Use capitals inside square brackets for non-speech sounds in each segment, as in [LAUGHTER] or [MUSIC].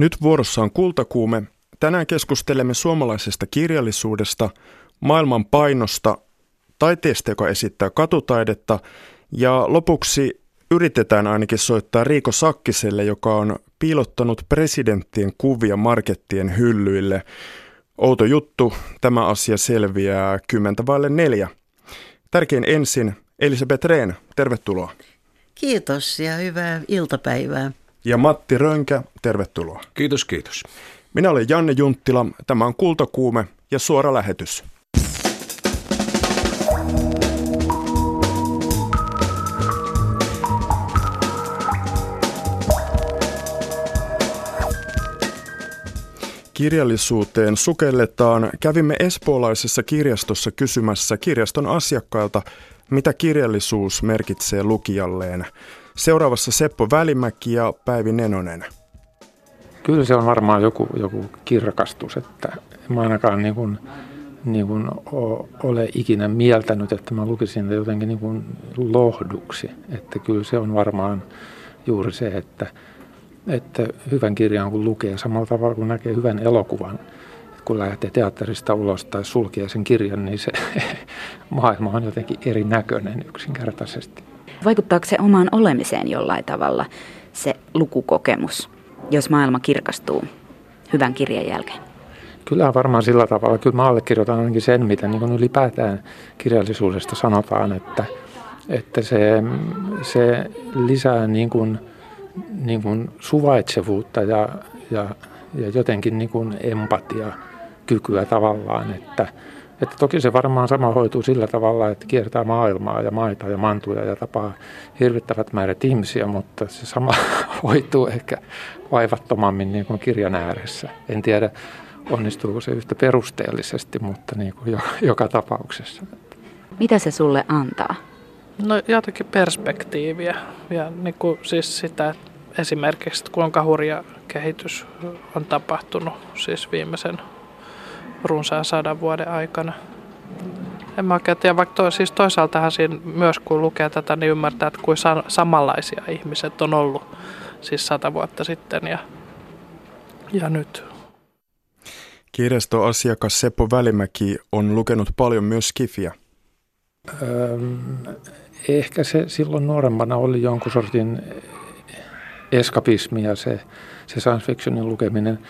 Nyt vuorossa on kultakuume. Tänään keskustelemme suomalaisesta kirjallisuudesta, maailman painosta, taiteesta, joka esittää katutaidetta ja lopuksi yritetään ainakin soittaa Riiko Sakkiselle, joka on piilottanut presidenttien kuvia markettien hyllyille. Outo juttu, tämä asia selviää kymmentä vaille neljä. Tärkein ensin, Elisabeth Rehn, tervetuloa. Kiitos ja hyvää iltapäivää. Ja Matti Rönkä, tervetuloa. Kiitos, kiitos. Minä olen Janne Junttila, tämä on Kultakuume ja suora lähetys. Kirjallisuuteen sukelletaan. Kävimme espoolaisessa kirjastossa kysymässä kirjaston asiakkailta, mitä kirjallisuus merkitsee lukijalleen. Seuraavassa Seppo Välimäki ja Päivi Nenonen. Kyllä se on varmaan joku, joku kirkastus, että mä ainakaan niin kuin, niin kuin ole ikinä mieltänyt, että mä lukisin jotenkin niin kuin lohduksi. Että kyllä se on varmaan juuri se, että, että hyvän kirjan kun lukee samalla tavalla kuin näkee hyvän elokuvan, kun lähtee teatterista ulos tai sulkee sen kirjan, niin se [LAUGHS] maailma on jotenkin erinäköinen yksinkertaisesti. Vaikuttaako se omaan olemiseen jollain tavalla se lukukokemus, jos maailma kirkastuu hyvän kirjan jälkeen? Kyllä varmaan sillä tavalla. Kyllä mä allekirjoitan ainakin sen, mitä niin kuin ylipäätään kirjallisuudesta sanotaan, että, että se, se lisää niin kuin, niin kuin suvaitsevuutta ja, ja, ja jotenkin niin kuin empatia kykyä tavallaan, että, että toki se varmaan sama hoituu sillä tavalla, että kiertää maailmaa ja maita ja mantuja ja tapaa hirvittävät määrät ihmisiä, mutta se sama [LAUGHS] hoituu ehkä vaivattomammin niin kuin kirjan ääressä. En tiedä, onnistuuko se yhtä perusteellisesti, mutta niin kuin joka, joka tapauksessa. Mitä se sulle antaa? No jotakin perspektiiviä ja niin kuin siis sitä, esimerkiksi kuinka hurja kehitys on tapahtunut siis viimeisen runsaan sadan vuoden aikana. En mä oikein tiedä, vaikka to, siis toisaaltahan siinä myös kun lukee tätä, niin ymmärtää, että kuin sa- samanlaisia ihmiset on ollut siis sata vuotta sitten ja, ja nyt. Kirjastoasiakas Seppo Välimäki on lukenut paljon myös Skifiä. Öö, ehkä se silloin nuorempana oli jonkun sortin eskapismi ja se, se science fictionin lukeminen –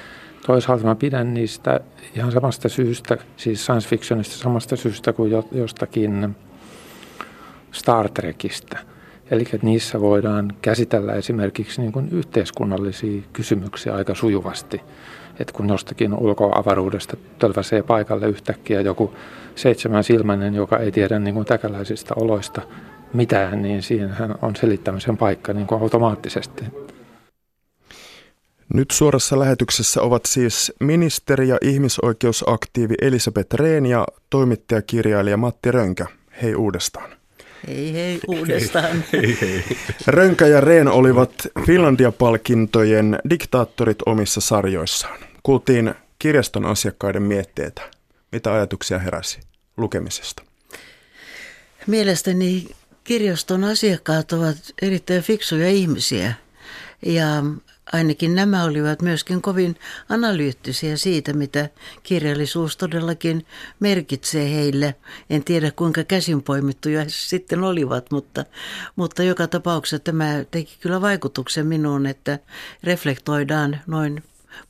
Toisaalta mä pidän niistä ihan samasta syystä, siis science fictionista samasta syystä kuin jostakin Star Trekistä. Eli että niissä voidaan käsitellä esimerkiksi niin kuin yhteiskunnallisia kysymyksiä aika sujuvasti. Että kun jostakin ulkoavaruudesta tölväsee paikalle yhtäkkiä joku seitsemän silmäinen, joka ei tiedä niin kuin täkäläisistä oloista mitään, niin siinähän on selittämisen paikka niin kuin automaattisesti. Nyt suorassa lähetyksessä ovat siis ministeri ja ihmisoikeusaktiivi Elisabeth Rehn ja toimittajakirjailija Matti Rönkä. Hei uudestaan. Hei hei uudestaan. [LAUGHS] hei, hei. Rönkä ja Rehn olivat Finlandia-palkintojen diktaattorit omissa sarjoissaan. Kuultiin kirjaston asiakkaiden mietteitä. Mitä ajatuksia heräsi lukemisesta? Mielestäni kirjaston asiakkaat ovat erittäin fiksuja ihmisiä. Ja ainakin nämä olivat myöskin kovin analyyttisiä siitä, mitä kirjallisuus todellakin merkitsee heille. En tiedä kuinka käsin poimittuja he sitten olivat, mutta, mutta joka tapauksessa tämä teki kyllä vaikutuksen minuun, että reflektoidaan noin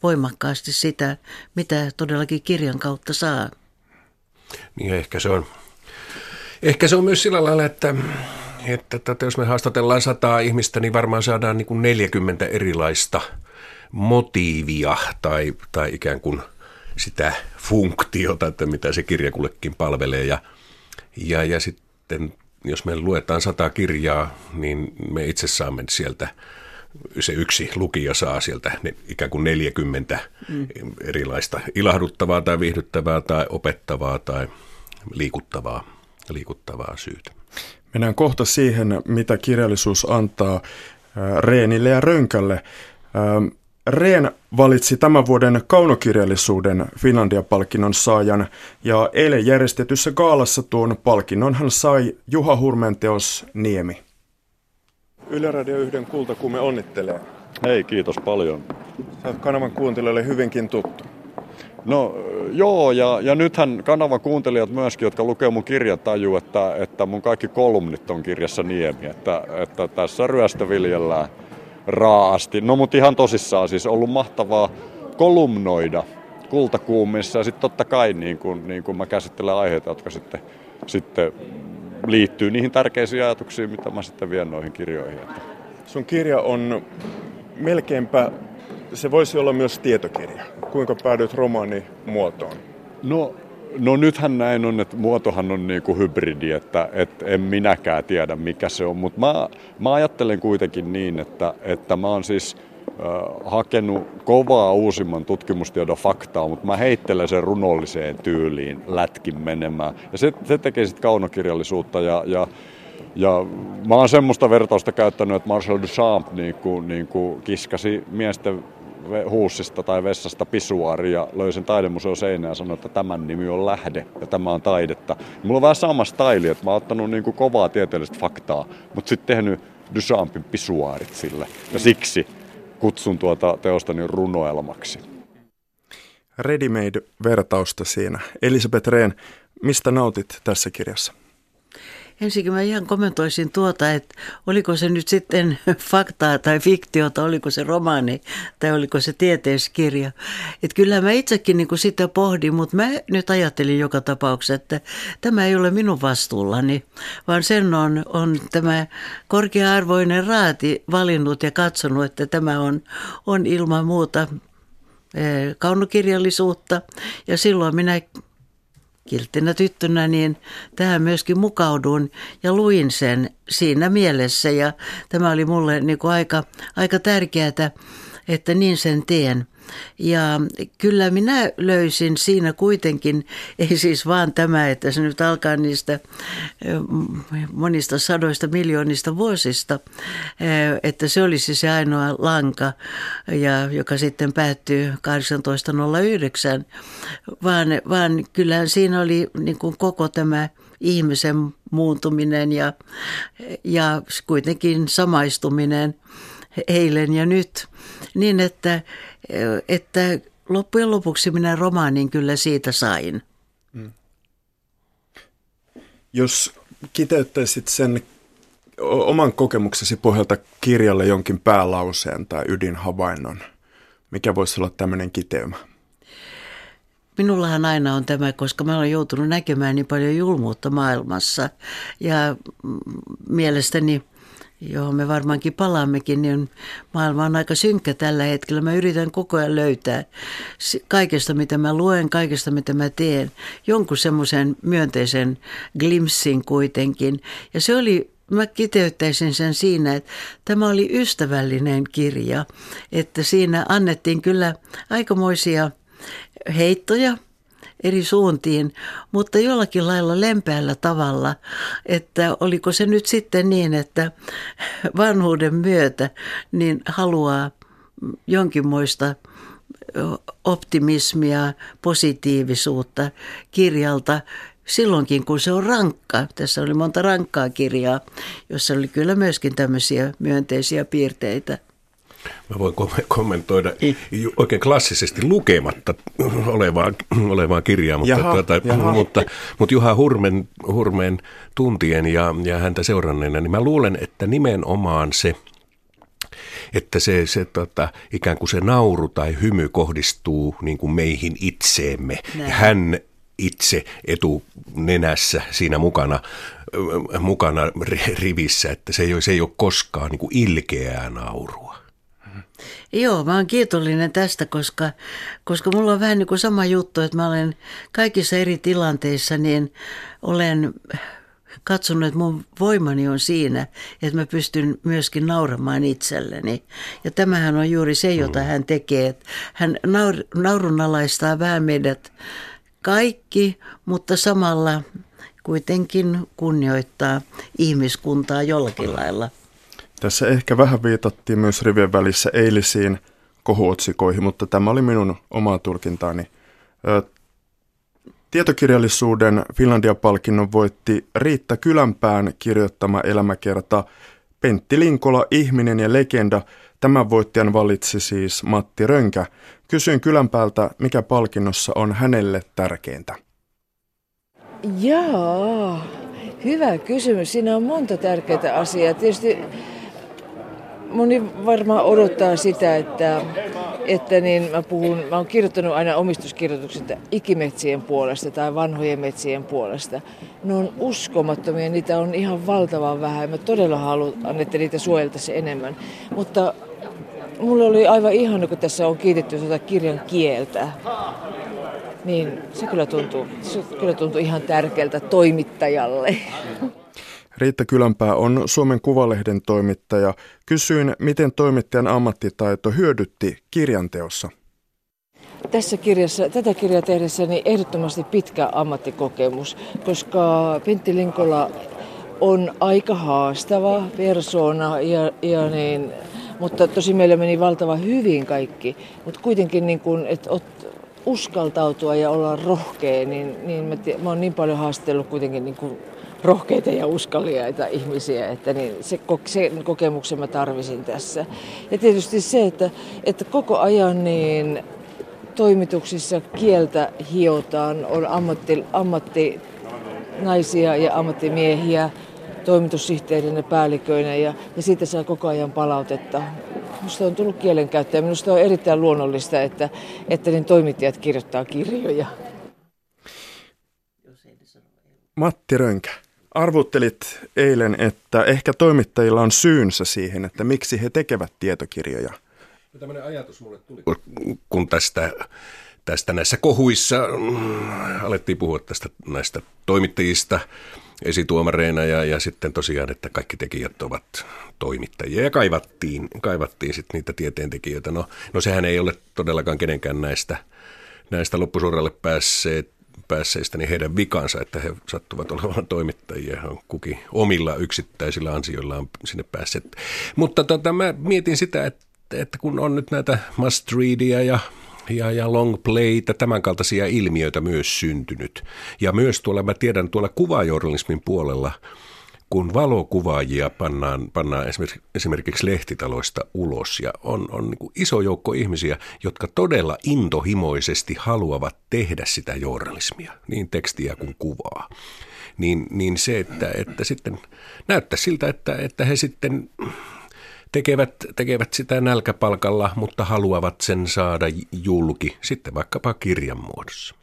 voimakkaasti sitä, mitä todellakin kirjan kautta saa. Niin ehkä se on, ehkä se on myös sillä lailla, että että tota, jos me haastatellaan sataa ihmistä, niin varmaan saadaan niin kuin 40 erilaista motiivia tai, tai ikään kuin sitä funktiota, että mitä se kirja kullekin palvelee. Ja, ja, ja sitten jos me luetaan sata kirjaa, niin me itse saamme sieltä, se yksi lukija saa sieltä ikään kuin 40 mm. erilaista ilahduttavaa tai viihdyttävää tai opettavaa tai liikuttavaa, liikuttavaa syytä. Mennään kohta siihen, mitä kirjallisuus antaa Reenille ja Rönkälle. Reen valitsi tämän vuoden kaunokirjallisuuden Finlandia-palkinnon saajan ja eilen järjestetyssä gaalassa tuon palkinnon hän sai Juha Hurmen teos Niemi. Yle Radio 1 kultakumme onnittelee. Hei, kiitos paljon. Sä oot kanavan kuuntelijoille hyvinkin tuttu. No joo, ja, ja nythän kanavan kuuntelijat myöskin, jotka lukee mun kirjat, tajuu, että, että mun kaikki kolumnit on kirjassa Niemi, että, että tässä ryöstä viljellään raasti. No mutta ihan tosissaan siis ollut mahtavaa kolumnoida kultakuumissa ja sitten totta kai niin kun, niin kun mä käsittelen aiheita, jotka sitten, sitten liittyy niihin tärkeisiin ajatuksiin, mitä mä sitten vien noihin kirjoihin. Sun kirja on melkeinpä, se voisi olla myös tietokirja. Kuinka päädyit romaanimuotoon? No, no nythän näin on, että muotohan on niin kuin hybridi, että, että en minäkään tiedä mikä se on, mutta mä, mä ajattelen kuitenkin niin, että, että mä oon siis hakenut kovaa uusimman tutkimustiedon faktaa, mutta mä heittelen sen runolliseen tyyliin lätkin menemään. Ja se, se tekee sitten kaunokirjallisuutta ja, ja ja mä oon semmoista vertausta käyttänyt, että Marcel Duchamp niin kuin, niin kuin kiskasi miesten huussista tai vessasta pisuaari ja löi sen taidemuseon seinään ja sanoi, että tämän nimi on lähde ja tämä on taidetta. Mulla on vähän sama staili, että mä oon ottanut niin kuin kovaa tieteellistä faktaa, mutta sitten tehnyt Duchampin pisuaarit sille. Ja siksi kutsun tuota teostani runoelmaksi. Ready-made-vertausta siinä. Elisabeth Rehn, mistä nautit tässä kirjassa? Ensinnäkin mä ihan kommentoisin tuota, että oliko se nyt sitten [LAUGHS] faktaa tai fiktiota, oliko se romaani tai oliko se tieteiskirja. Että kyllä mä itsekin niin kuin sitä pohdin, mutta mä nyt ajattelin joka tapauksessa, että tämä ei ole minun vastuullani, vaan sen on, on tämä korkea-arvoinen raati valinnut ja katsonut, että tämä on, on ilman muuta eh, kaunokirjallisuutta. Ja silloin minä kilttinä tyttönä, niin tähän myöskin mukauduin ja luin sen siinä mielessä. Ja tämä oli mulle niin kuin aika, aika tärkeää, että niin sen teen. Ja kyllä minä löysin siinä kuitenkin, [LAUGHS] ei siis vaan tämä, että se nyt alkaa niistä monista sadoista miljoonista vuosista, että se olisi se ainoa lanka, ja, joka sitten päättyy 1809, vaan, vaan kyllähän siinä oli niin kuin koko tämä ihmisen muuntuminen ja, ja kuitenkin samaistuminen eilen ja nyt, niin että että loppujen lopuksi minä romaanin kyllä siitä sain. Mm. Jos kiteyttäisit sen oman kokemuksesi pohjalta kirjalle jonkin päälauseen tai ydinhavainnon, mikä voisi olla tämmöinen kiteymä? Minullahan aina on tämä, koska mä olen joutunut näkemään niin paljon julmuutta maailmassa. Ja mielestäni johon me varmaankin palaammekin, niin maailma on aika synkkä tällä hetkellä. Mä yritän koko ajan löytää kaikesta, mitä mä luen, kaikesta, mitä mä teen, jonkun semmoisen myönteisen glimpsin kuitenkin. Ja se oli mä kiteyttäisin sen siinä, että tämä oli ystävällinen kirja, että siinä annettiin kyllä aikamoisia heittoja – eri suuntiin, mutta jollakin lailla lempeällä tavalla, että oliko se nyt sitten niin, että vanhuuden myötä niin haluaa jonkinmoista optimismia, positiivisuutta kirjalta silloinkin, kun se on rankka. Tässä oli monta rankkaa kirjaa, jossa oli kyllä myöskin tämmöisiä myönteisiä piirteitä. Mä voin kommentoida oikein klassisesti lukematta olevaa, olevaa kirjaa, mutta, jaha, tuota, jaha. mutta, mutta Juha Hurmen, Hurmeen tuntien ja, ja häntä seuranneena, niin mä luulen, että nimenomaan se, että se, se tota, ikään kuin se nauru tai hymy kohdistuu niin kuin meihin itseemme. Näin. Ja hän itse etunenässä siinä mukana, mukana rivissä, että se ei ole, se ei ole koskaan niin kuin ilkeää naurua. Joo, mä oon kiitollinen tästä, koska, koska mulla on vähän niin kuin sama juttu, että mä olen kaikissa eri tilanteissa, niin olen katsonut, että mun voimani on siinä, että mä pystyn myöskin nauramaan itselleni. Ja tämähän on juuri se, jota mm. hän tekee. Että hän naur- naurunalaistaa vähän meidät kaikki, mutta samalla kuitenkin kunnioittaa ihmiskuntaa jollakin lailla. Tässä ehkä vähän viitattiin myös rivien välissä eilisiin kohuotsikoihin, mutta tämä oli minun oma tulkintaani. Tietokirjallisuuden Finlandia-palkinnon voitti Riitta Kylänpään kirjoittama elämäkerta Pentti Linkola, ihminen ja legenda. Tämän voittajan valitsi siis Matti Rönkä. Kysyin Kylänpäältä, mikä palkinnossa on hänelle tärkeintä. Jaa, hyvä kysymys. Siinä on monta tärkeää asiaa. Tietysti moni varmaan odottaa sitä, että, että niin mä puhun, mä oon kirjoittanut aina omistuskirjoitukset ikimetsien puolesta tai vanhojen metsien puolesta. Ne on uskomattomia, niitä on ihan valtavan vähän. Mä todella haluan, että niitä suojeltaisiin enemmän. Mutta mulle oli aivan ihana, kun tässä on kiitetty tätä kirjan kieltä. Niin se kyllä tuntuu, se kyllä tuntuu ihan tärkeältä toimittajalle. Riitta Kylänpää on Suomen Kuvalehden toimittaja. Kysyin, miten toimittajan ammattitaito hyödytti kirjanteossa. Tässä kirjassa, tätä kirjaa tehdessäni ehdottomasti pitkä ammattikokemus, koska Pentti Linkola on aika haastava persona ja, ja niin, mutta tosi meillä meni valtava hyvin kaikki. Mutta kuitenkin niin kun, että ot, uskaltautua ja olla rohkea, niin, niin mä, mä oon niin paljon haastellut kuitenkin niin kuin rohkeita ja uskalliaita ihmisiä, että niin se, sen kokemuksen mä tarvisin tässä. Ja tietysti se, että, että koko ajan niin toimituksissa kieltä hiotaan, on ammatti, ammattinaisia ja ammattimiehiä toimitussihteerinä, päälliköinä ja, ja siitä saa koko ajan palautetta. Minusta on tullut kielenkäyttäjä. Minusta on erittäin luonnollista, että, että niin toimittajat kirjoittaa kirjoja. Matti Rönkä. Arvuttelit eilen, että ehkä toimittajilla on syynsä siihen, että miksi he tekevät tietokirjoja. Tällainen ajatus mulle tuli, kun tästä, tästä näissä kohuissa mm, alettiin puhua tästä näistä toimittajista esituomareina ja, ja sitten tosiaan, että kaikki tekijät ovat toimittajia ja kaivattiin, kaivattiin sitten niitä tieteentekijöitä. No, no sehän ei ole todellakaan kenenkään näistä, näistä loppusuoralle päässeet päässeistä, niin heidän vikansa, että he sattuvat olemaan toimittajia, on kukin omilla yksittäisillä ansioillaan sinne päässeet. Mutta tota, mä mietin sitä, että, että kun on nyt näitä must readia ja ja, ja long playta, tämän kaltaisia ilmiöitä myös syntynyt. Ja myös tuolla, mä tiedän tuolla kuvajournalismin puolella – kun valokuvaajia pannaan, pannaan esimerkiksi, esimerkiksi lehtitaloista ulos ja on, on niin iso joukko ihmisiä, jotka todella intohimoisesti haluavat tehdä sitä journalismia, niin tekstiä kuin kuvaa, niin, niin se, että, että sitten näyttää siltä, että, että he sitten tekevät, tekevät sitä nälkäpalkalla, mutta haluavat sen saada julki sitten vaikkapa kirjan muodossa.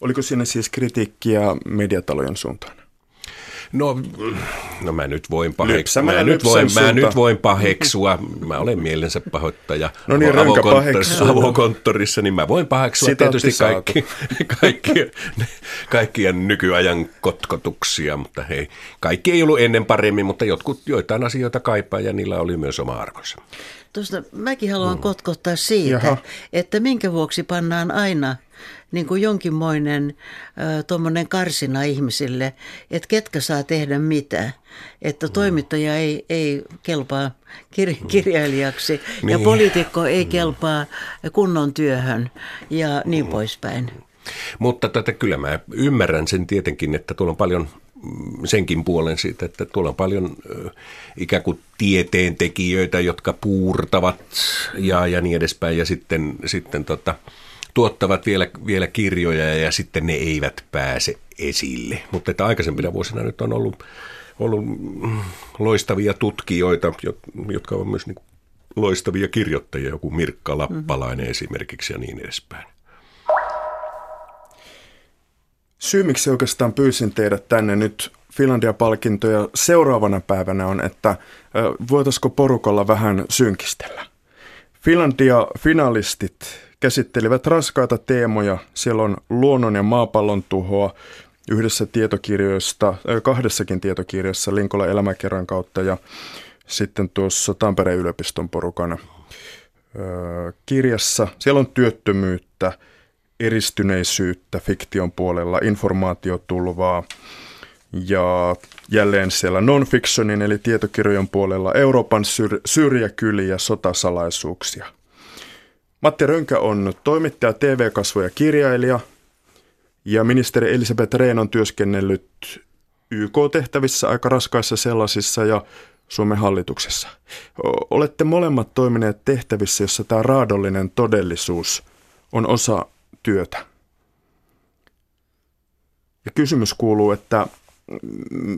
Oliko siinä siis kritiikkiä mediatalojen suuntaan? No, no mä nyt voin, pahek- mä nyt voin, mä nyt voin paheksua. Mä olen mielensä pahoittaja no niin, avokonttorissa, avokonttorissa, niin mä voin paheksua Sitä tietysti kaikki, kaikki, kaikkien nykyajan kotkotuksia, mutta hei, kaikki ei ollut ennen paremmin, mutta jotkut joitain asioita kaipaa ja niillä oli myös oma arvonsa. Tuosta mäkin haluan mm. kotkottaa siitä, Jaha. että minkä vuoksi pannaan aina niin kuin jonkinmoinen tuommoinen karsina ihmisille, että ketkä saa tehdä mitä. Että mm. toimittaja ei, ei kelpaa kir- mm. kirjailijaksi niin. ja poliitikko ei mm. kelpaa kunnon työhön ja niin poispäin. Mutta tätä kyllä mä ymmärrän sen tietenkin, että tuolla on paljon senkin puolen siitä, että tuolla on paljon ikään kuin tieteentekijöitä, jotka puurtavat ja, ja niin edespäin. Ja sitten, sitten tota, tuottavat vielä, vielä kirjoja ja sitten ne eivät pääse esille. Mutta että aikaisempina vuosina nyt on ollut, ollut loistavia tutkijoita, jotka ovat myös niin loistavia kirjoittajia, joku Mirkka Lappalainen mm. esimerkiksi ja niin edespäin. Syy, miksi oikeastaan pyysin teidät tänne nyt Finlandia-palkintoja seuraavana päivänä on, että voitaisiko porukalla vähän synkistellä. Finlandia-finalistit käsittelivät raskaita teemoja. Siellä on luonnon ja maapallon tuhoa yhdessä tietokirjoista, kahdessakin tietokirjassa Linkola elämäkerran kautta ja sitten tuossa Tampereen yliopiston porukan kirjassa. Siellä on työttömyyttä, eristyneisyyttä fiktion puolella, informaatiotulvaa ja jälleen siellä non-fictionin eli tietokirjojen puolella Euroopan syr- syrjäkyliä sotasalaisuuksia – Matti Rönkä on toimittaja, TV-kasvo ja kirjailija. Ja ministeri Elisabeth Rehn on työskennellyt YK-tehtävissä aika raskaissa sellaisissa ja Suomen hallituksessa. Olette molemmat toimineet tehtävissä, jossa tämä raadollinen todellisuus on osa työtä. Ja kysymys kuuluu, että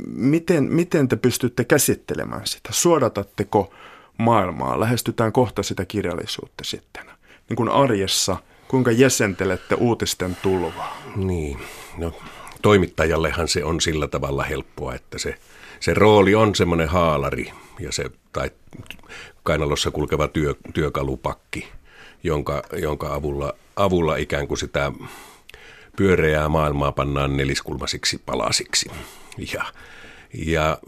miten, miten te pystytte käsittelemään sitä? Suodatatteko maailmaa? Lähestytään kohta sitä kirjallisuutta sitten. Niin kuin arjessa, kuinka jäsentelette uutisten tulvaa? Niin, no toimittajallehan se on sillä tavalla helppoa, että se, se rooli on semmoinen haalari ja se, tai kainalossa kulkeva työ, työkalupakki, jonka, jonka avulla, avulla ikään kuin sitä pyöreää maailmaa pannaan neliskulmasiksi palasiksi. Ja, ja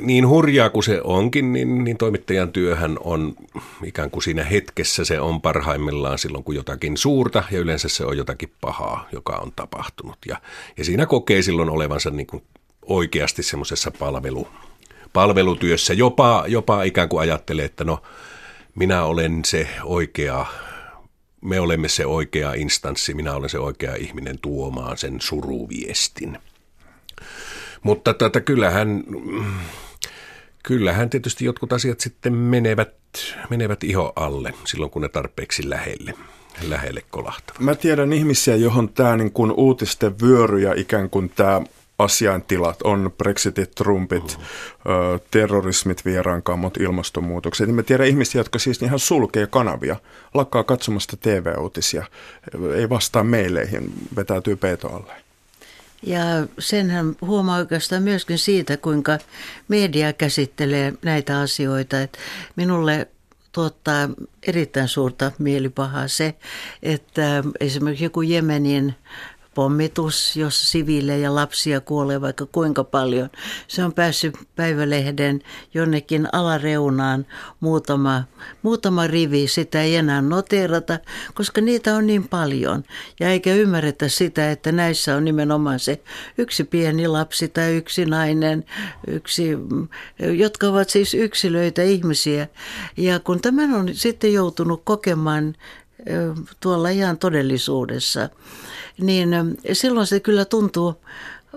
niin hurjaa kuin se onkin, niin, niin toimittajan työhän on ikään kuin siinä hetkessä se on parhaimmillaan silloin, kun jotakin suurta ja yleensä se on jotakin pahaa, joka on tapahtunut. Ja, ja siinä kokee silloin olevansa niin kuin oikeasti semmoisessa palvelu, palvelutyössä. Jopa, jopa ikään kuin ajattelee, että no minä olen se oikea me olemme se oikea instanssi, minä olen se oikea ihminen tuomaan sen suruviestin. Mutta tätä kyllähän, kyllähän tietysti jotkut asiat sitten menevät, menevät iho alle silloin, kun ne tarpeeksi lähelle lähelle kolahtavat. Mä tiedän ihmisiä, johon tämä niin kuin uutisten vyöry ja ikään kuin tämä asiaintilat on Brexitit, Trumpit, mm. ö, terrorismit, vieraankammot, ilmastonmuutokset. Niin mä tiedän ihmisiä, jotka siis ihan sulkee kanavia, lakkaa katsomasta TV-uutisia, ei vastaa meileihin, vetäytyy peito alle. Ja senhän huomaa oikeastaan myöskin siitä, kuinka media käsittelee näitä asioita. Että minulle tuottaa erittäin suurta mielipahaa se, että esimerkiksi joku Jemenin pommitus, jos siviilejä ja lapsia kuolee vaikka kuinka paljon. Se on päässyt päivälehden jonnekin alareunaan muutama, muutama rivi. Sitä ei enää noterata, koska niitä on niin paljon. Ja eikä ymmärretä sitä, että näissä on nimenomaan se yksi pieni lapsi tai yksi nainen, yksi, jotka ovat siis yksilöitä ihmisiä. Ja kun tämän on sitten joutunut kokemaan tuolla ihan todellisuudessa, niin silloin se kyllä tuntuu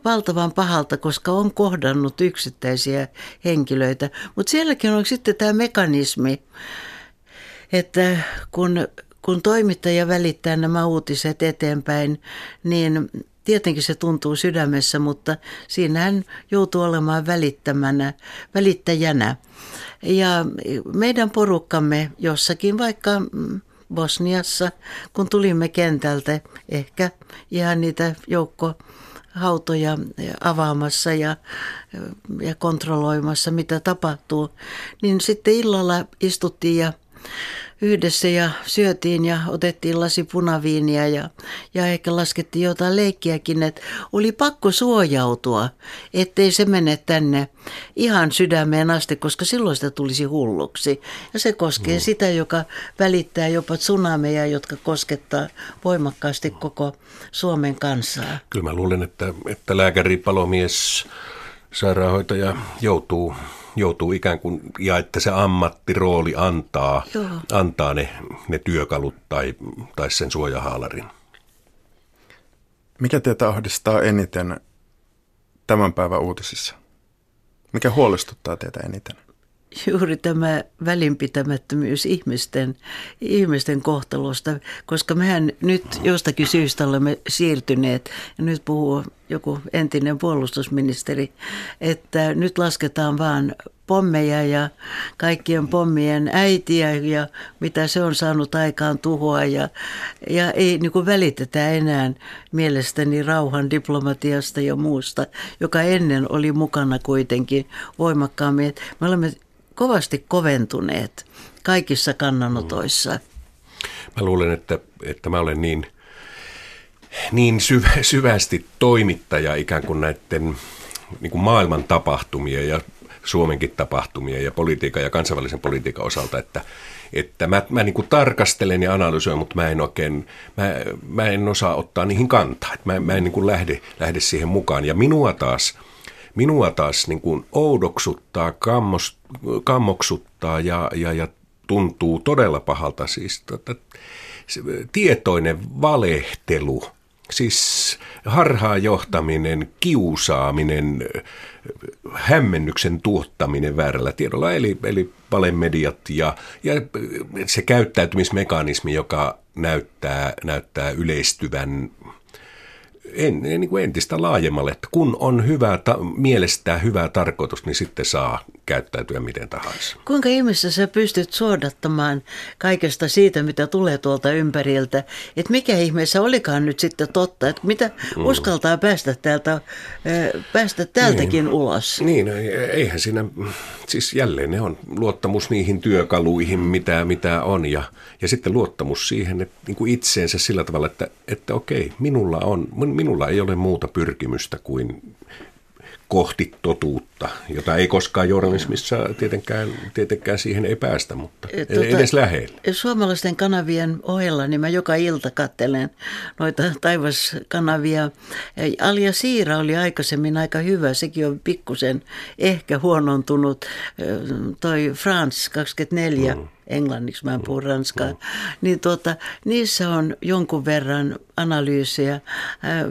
valtavan pahalta, koska on kohdannut yksittäisiä henkilöitä. Mutta sielläkin on sitten tämä mekanismi, että kun, kun toimittaja välittää nämä uutiset eteenpäin, niin tietenkin se tuntuu sydämessä, mutta siinähän joutuu olemaan välittämänä, välittäjänä. Ja meidän porukkamme jossakin vaikka mm, Bosniassa, kun tulimme kentältä, ehkä ihan niitä joukko hautoja avaamassa ja, ja kontrolloimassa, mitä tapahtuu, niin sitten illalla istuttiin ja yhdessä ja syötiin ja otettiin lasi punaviiniä ja, ja ehkä laskettiin jotain leikkiäkin, että oli pakko suojautua, ettei se mene tänne ihan sydämeen asti, koska silloin sitä tulisi hulluksi. Ja se koskee mm. sitä, joka välittää jopa tsunameja, jotka koskettaa voimakkaasti koko Suomen kansaa. Kyllä mä luulen, että, että lääkäri, palomies, sairaanhoitaja joutuu joutuu ikään kuin, ja että se ammattirooli antaa, antaa ne, ne työkalut tai, tai sen suojahaalarin. Mikä teitä ahdistaa eniten tämän päivän uutisissa? Mikä huolestuttaa teitä eniten? Juuri tämä välinpitämättömyys ihmisten, ihmisten kohtalosta, koska mehän nyt jostakin syystä olemme siirtyneet, ja nyt puhuu joku entinen puolustusministeri, että nyt lasketaan vaan pommeja ja kaikkien pommien äitiä ja mitä se on saanut aikaan tuhoa ja, ja ei niin kuin välitetä enää mielestäni rauhan diplomatiasta ja muusta, joka ennen oli mukana kuitenkin voimakkaammin. Me olemme kovasti koventuneet kaikissa kannanotoissa. Mä luulen, että, että mä olen niin, niin syvä, syvästi toimittaja ikään kuin näiden niin kuin maailman tapahtumia ja Suomenkin tapahtumia ja politiikan ja kansainvälisen politiikan osalta, että, että mä, mä niin kuin tarkastelen ja analysoin, mutta mä en oikein, mä, mä en osaa ottaa niihin kantaa. Mä, mä en niin kuin lähde, lähde siihen mukaan. Ja minua taas – minua taas niin kuin oudoksuttaa, kammos, kammoksuttaa ja, ja, ja tuntuu todella pahalta. Siis tota, tietoinen valehtelu Siis harhaanjohtaminen, kiusaaminen, hämmennyksen tuottaminen väärällä tiedolla, eli, eli valemediat ja, ja se käyttäytymismekanismi, joka näyttää, näyttää yleistyvän en, niin kuin entistä laajemmalle, että kun on hyvä, ta, mielestä hyvä tarkoitus, niin sitten saa käyttäytyä miten tahansa. Kuinka ihmeessä sä pystyt suodattamaan kaikesta siitä, mitä tulee tuolta ympäriltä, että mikä ihmeessä olikaan nyt sitten totta, että mitä mm. uskaltaa päästä, täältä, päästä täältäkin niin. ulos? Niin, eihän siinä, siis jälleen ne on luottamus niihin työkaluihin, mitä, mitä on ja, ja sitten luottamus siihen että, niin kuin itseensä sillä tavalla, että, että okei, minulla, on, minulla ei ole muuta pyrkimystä kuin kohti totuutta, jota ei koskaan journalismissa tietenkään, tietenkään siihen ei päästä, mutta tuota, edes lähellä. Suomalaisten kanavien ohella, niin mä joka ilta kattelen noita taivaskanavia. Alja Siira oli aikaisemmin aika hyvä, sekin on pikkusen ehkä huonontunut. Toi France 24. Mm englanniksi, mä en puhu ranskaa, mm. niin tuota, niissä on jonkun verran analyysiä. Äh,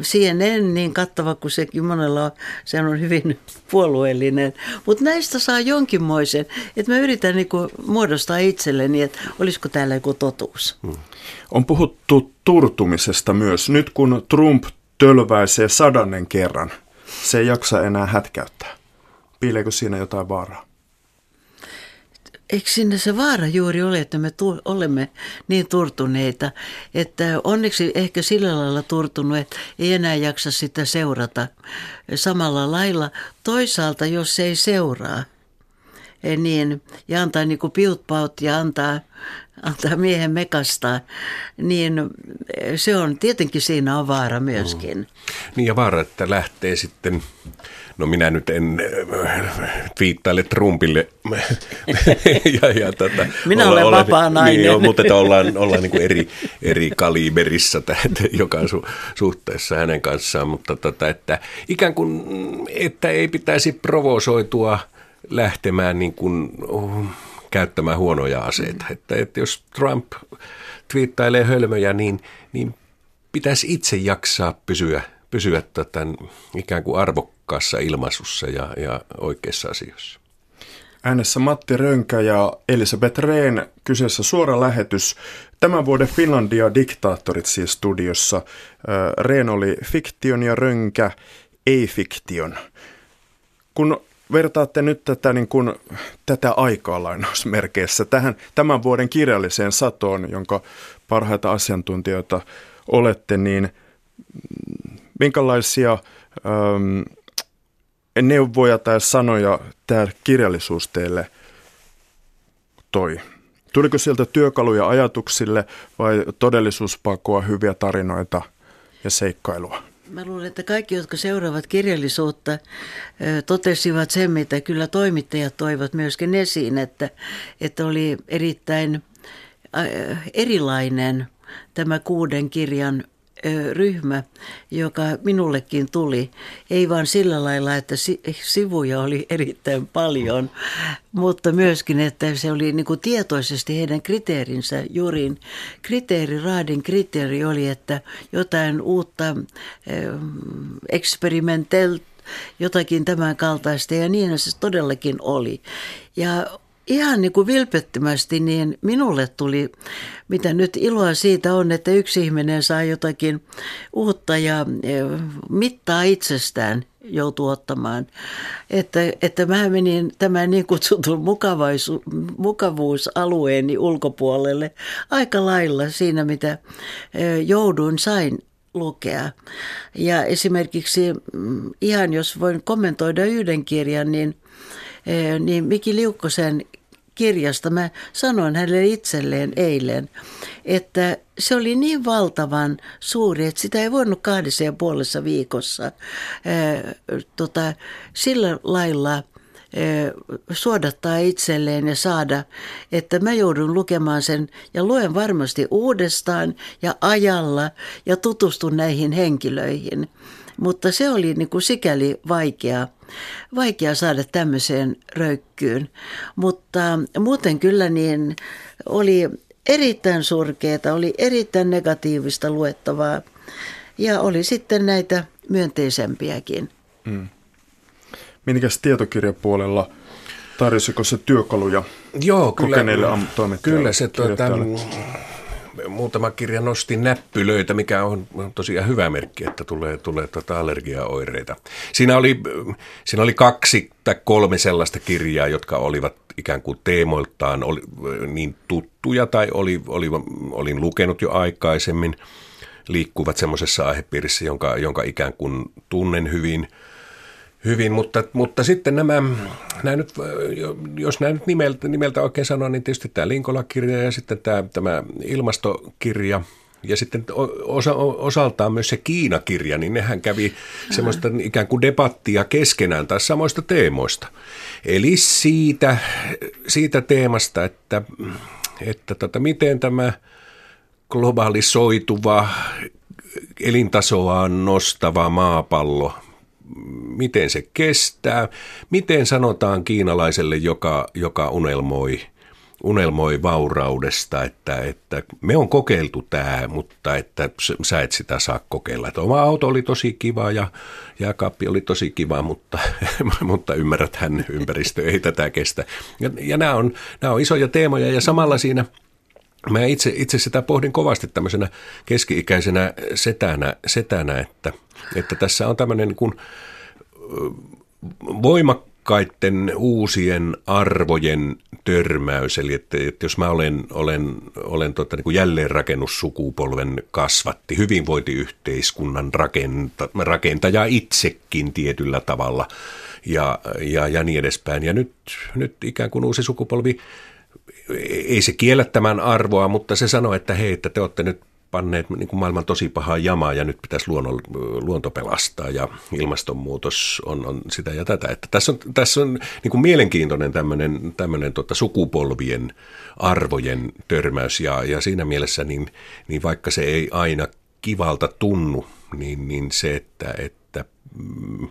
CNN, niin kattava kuin sekin monella on, se on hyvin [LAUGHS] puolueellinen, mutta näistä saa jonkinmoisen, että mä yritän niinku muodostaa itselleni, että olisiko täällä joku totuus. Mm. On puhuttu turtumisesta myös. Nyt kun Trump tölväisee sadannen kerran, se ei jaksa enää hätkäyttää. Piileekö siinä jotain vaaraa? Eikö sinne se vaara juuri ole, että me tu- olemme niin turtuneita, että onneksi ehkä sillä lailla turtunut, että ei enää jaksa sitä seurata samalla lailla. Toisaalta, jos ei seuraa, eh, niin, ja antaa niin kuin piutpaut ja antaa, antaa miehen mekastaa, niin eh, se on tietenkin siinä on vaara myöskin. Mm. Niin ja vaara, että lähtee sitten No minä nyt en äh, viittaile Trumpille. [LAUGHS] ja, ja, tota, minä olla, olen vapaa nainen. Niin, mutta että ollaan, ollaan niin kuin eri, eri kaliberissa joka su, suhteessa hänen kanssaan. Mutta tota, että ikään kuin, että ei pitäisi provosoitua lähtemään niin kuin, oh, käyttämään huonoja aseita. Mm. Että, että jos Trump twiittailee hölmöjä, niin, niin pitäisi itse jaksaa pysyä, pysyä tämän ikään kuin arvokkaan arvokkaassa ilmaisussa ja, ja oikeissa asioissa. Äänessä Matti Rönkä ja Elisabeth Rehn kyseessä suora lähetys. Tämän vuoden Finlandia diktaattorit siis studiossa. Rehn oli fiktion ja Rönkä ei-fiktion. Kun vertaatte nyt tätä, niin kuin, tätä aikaa lainausmerkeissä tähän tämän vuoden kirjalliseen satoon, jonka parhaita asiantuntijoita olette, niin minkälaisia ähm, neuvoja tai sanoja tämä kirjallisuus teille toi? Tuliko sieltä työkaluja ajatuksille vai todellisuuspakoa, hyviä tarinoita ja seikkailua? Mä luulen, että kaikki, jotka seuraavat kirjallisuutta, totesivat sen, mitä kyllä toimittajat toivat myöskin esiin, että, että oli erittäin erilainen tämä kuuden kirjan ryhmä, joka minullekin tuli. Ei vaan sillä lailla, että sivuja oli erittäin paljon, mutta myöskin, että se oli niin kuin tietoisesti heidän kriteerinsä. Jurin kriteeri, Raadin kriteeri oli, että jotain uutta eksperimentel jotakin tämän kaltaista ja niin se todellakin oli. Ja ihan niin kuin vilpettömästi, niin minulle tuli, mitä nyt iloa siitä on, että yksi ihminen saa jotakin uutta ja e, mittaa itsestään joutuu ottamaan. Että, että mä menin tämän niin kutsutun mukavuusalueeni ulkopuolelle aika lailla siinä, mitä e, jouduin sain lukea. Ja esimerkiksi mm, ihan jos voin kommentoida yhden kirjan, niin e, niin Miki Liukkosen kirjasta. Mä sanoin hänelle itselleen eilen, että se oli niin valtavan suuri, että sitä ei voinut kahdessa ja puolessa viikossa ää, tota, sillä lailla ää, suodattaa itselleen ja saada, että mä joudun lukemaan sen ja luen varmasti uudestaan ja ajalla ja tutustun näihin henkilöihin. Mutta se oli niin kuin sikäli vaikea, vaikea saada tämmöiseen röykkyyn. Mutta muuten kyllä niin oli erittäin surkeata, oli erittäin negatiivista luettavaa. Ja oli sitten näitä myönteisempiäkin. Mm. Minkäs tietokirjapuolella tarjosiko se työkaluja Joo, kyllä, kokeneille Kyllä se tuota, muutama kirja nosti näppylöitä, mikä on tosiaan hyvä merkki, että tulee, tulee tuota allergiaoireita. Siinä oli, siinä oli kaksi tai kolme sellaista kirjaa, jotka olivat ikään kuin teemoiltaan oli, niin tuttuja tai oli, oli, olin lukenut jo aikaisemmin, liikkuvat semmoisessa aihepiirissä, jonka, jonka ikään kuin tunnen hyvin – hyvin, mutta, mutta sitten nämä, nämä nyt, jos nämä nyt nimeltä, nimeltä oikein sanoo, niin tietysti tämä Linkola-kirja ja sitten tämä, tämä ilmastokirja ja sitten osa, osaltaan myös se Kiina-kirja, niin nehän kävi semmoista ikään kuin debattia keskenään taas samoista teemoista. Eli siitä, siitä teemasta, että, että tota, miten tämä globalisoituva elintasoaan nostava maapallo – miten se kestää, miten sanotaan kiinalaiselle, joka, joka unelmoi, unelmoi vauraudesta, että, että me on kokeiltu tämä, mutta että sä et sitä saa kokeilla. Että oma auto oli tosi kiva ja jääkaappi oli tosi kiva, mutta, [LAUGHS] mutta ymmärrät hän ympäristö ei tätä kestä. Ja, ja nämä, on, nämä on isoja teemoja ja samalla siinä Mä itse, itse sitä pohdin kovasti tämmöisenä keski-ikäisenä setänä, setänä että, että tässä on tämmöinen niin kuin voimakkaiden uusien arvojen törmäys. Eli että, että jos mä olen, olen, olen tota, niin kuin jälleenrakennussukupolven kasvatti, hyvinvointiyhteiskunnan rakenta, rakentaja itsekin tietyllä tavalla ja, ja, ja niin edespäin. Ja nyt, nyt ikään kuin uusi sukupolvi ei se kiellä tämän arvoa, mutta se sanoo, että hei, että te olette nyt panneet niin kuin maailman tosi pahaa jamaa ja nyt pitäisi luonno, luonto pelastaa ja ilmastonmuutos on, on sitä ja tätä. Että tässä on, tässä on niin kuin mielenkiintoinen tämmöinen, tämmöinen tota sukupolvien arvojen törmäys ja, ja siinä mielessä niin, niin vaikka se ei aina kivalta tunnu, niin, niin se, että, että mm,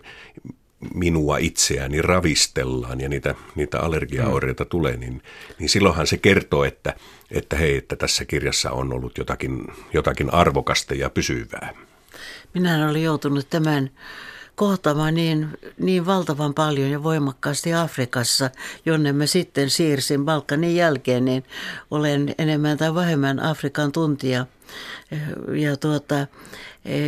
minua itseäni ravistellaan ja niitä, niitä allergiaoireita mm. tulee, niin, niin silloinhan se kertoo, että, että hei, että tässä kirjassa on ollut jotakin, jotakin arvokasta ja pysyvää. Minä olen joutunut tämän kohtaamaan niin, niin valtavan paljon ja voimakkaasti Afrikassa, jonne mä sitten siirsin Balkanin jälkeen, niin olen enemmän tai vähemmän Afrikan tuntija. Ja tuota,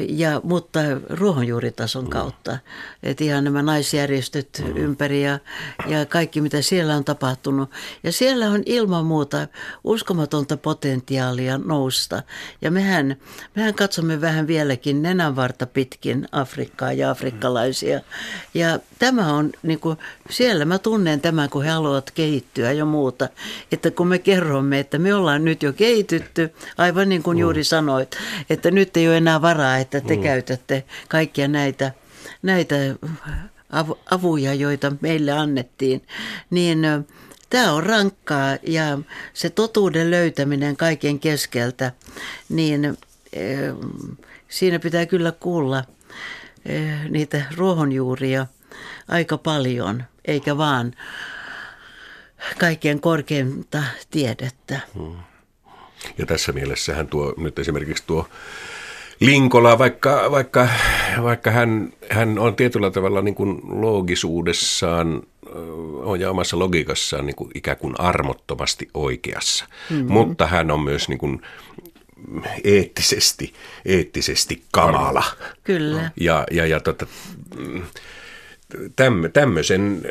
ja, mutta ruohonjuuritason mm. kautta. Että ihan nämä naisjärjestöt mm. ympäri ja, ja kaikki mitä siellä on tapahtunut. Ja siellä on ilman muuta uskomatonta potentiaalia nousta. Ja mehän, mehän katsomme vähän vieläkin nenänvarta pitkin Afrikkaa ja afrikkalaisia. Ja tämä on, niin kuin, siellä mä tunnen tämän, kun he haluavat kehittyä ja muuta. Että kun me kerromme, että me ollaan nyt jo kehitytty, aivan niin kuin mm. Juuri sanoit, että nyt ei ole enää varaa varaa, että te mm. käytätte kaikkia näitä, näitä avuja, joita meille annettiin, niin tämä on rankkaa ja se totuuden löytäminen kaiken keskeltä, niin siinä pitää kyllä kuulla niitä ruohonjuuria aika paljon, eikä vaan kaikkien korkeinta tiedettä. Hmm. Ja tässä mielessähän tuo nyt esimerkiksi tuo Linkola, vaikka, vaikka, vaikka hän, hän on tietyllä tavalla niin kuin loogisuudessaan on ja omassa logiikassaan niin kuin ikään kuin armottomasti oikeassa. Mm-hmm. Mutta hän on myös niin kuin eettisesti, eettisesti kamala. Kyllä. Ja, ja, ja tota, tämmöisen,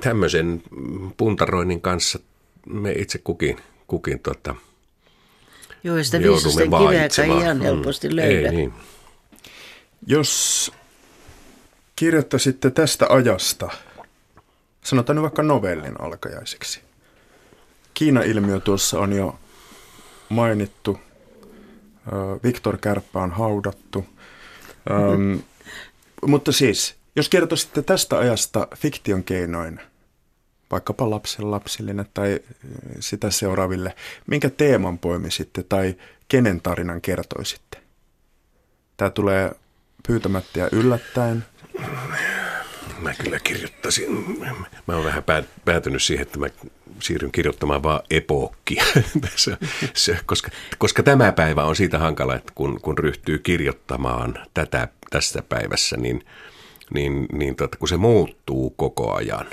tämmöisen puntaroinnin kanssa me itse kukin, kukin tota, Joo, sitä viisasta kiveäkään ihan mm. helposti löydä. Ei, niin. Jos kirjoittaisitte tästä ajasta, sanotaan nyt vaikka novellin alkajaiseksi. Kiina-ilmiö tuossa on jo mainittu. Viktor Kärppä on haudattu. Mm-hmm. mutta siis, jos kertoisitte tästä ajasta fiktion keinoin, vaikkapa lapsen lapsillinen tai eh, sitä seuraaville, minkä teeman poimisitte tai kenen tarinan kertoisitte? Tämä tulee pyytämättä ja yllättäen. mä kyllä kirjoittaisin. Mä oon vähän päätynyt siihen, että mä siirryn kirjoittamaan vaan epookkia, [LAUGHS] koska, koska tämä päivä on siitä hankala, että kun, kun ryhtyy kirjoittamaan tätä tässä päivässä, niin, niin, niin tota, kun se muuttuu koko ajan.